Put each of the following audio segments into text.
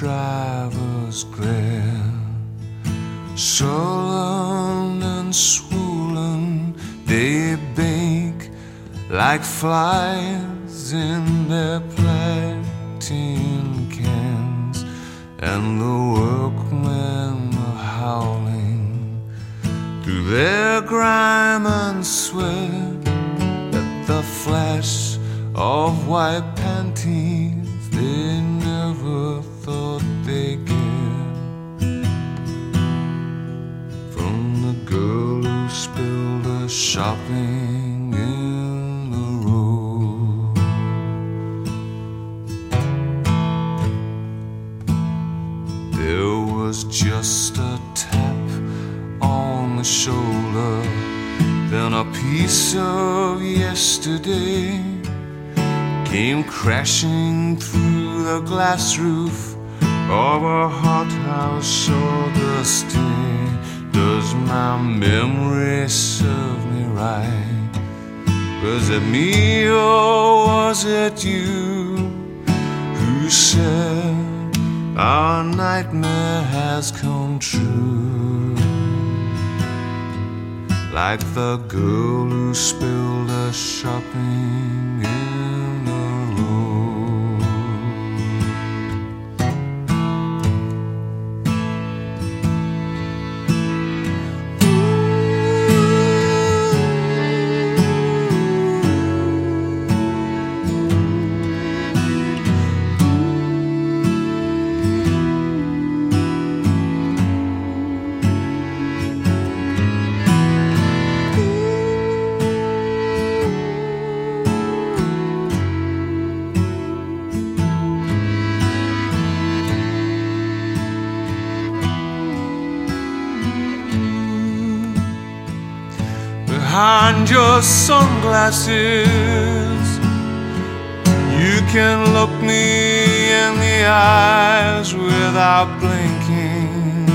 drivers grin, sullen and swollen, they bake like flies in their platin cans, and the workmen are howling through their grime and sweat at the flash of white panties. They shopping in the road. There was just a tap on the shoulder, then a piece of yesterday came crashing through the glass roof of a hothouse so dusty. Does my memory serve me right? Was it me or was it you who said our nightmare has come true? Like the girl who spilled her shopping behind your sunglasses. You can look me in the eyes without blinking.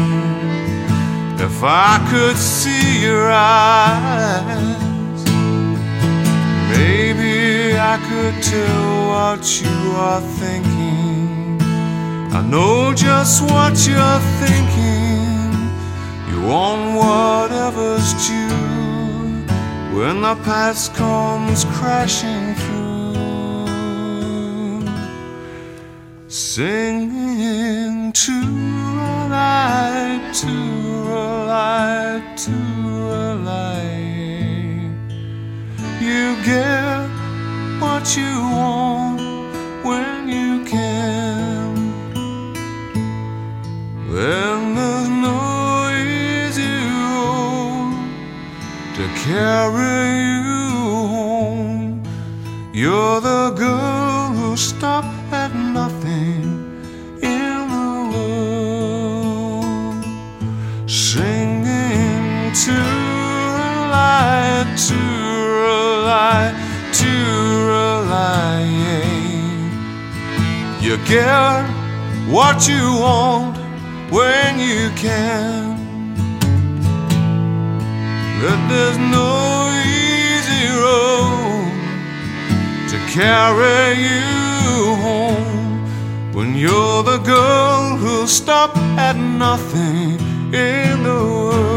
If I could see your eyes, maybe I could tell what you are thinking. I know just what you're thinking. You want whatever's due when the past comes crashing through, singing to a light, to a light, to you home. You're the girl who stopped at nothing in the world, singing to a light, to a light, to a light. You get what you want when you can. That there's no to carry you home when you're the girl who'll stop at nothing in the world.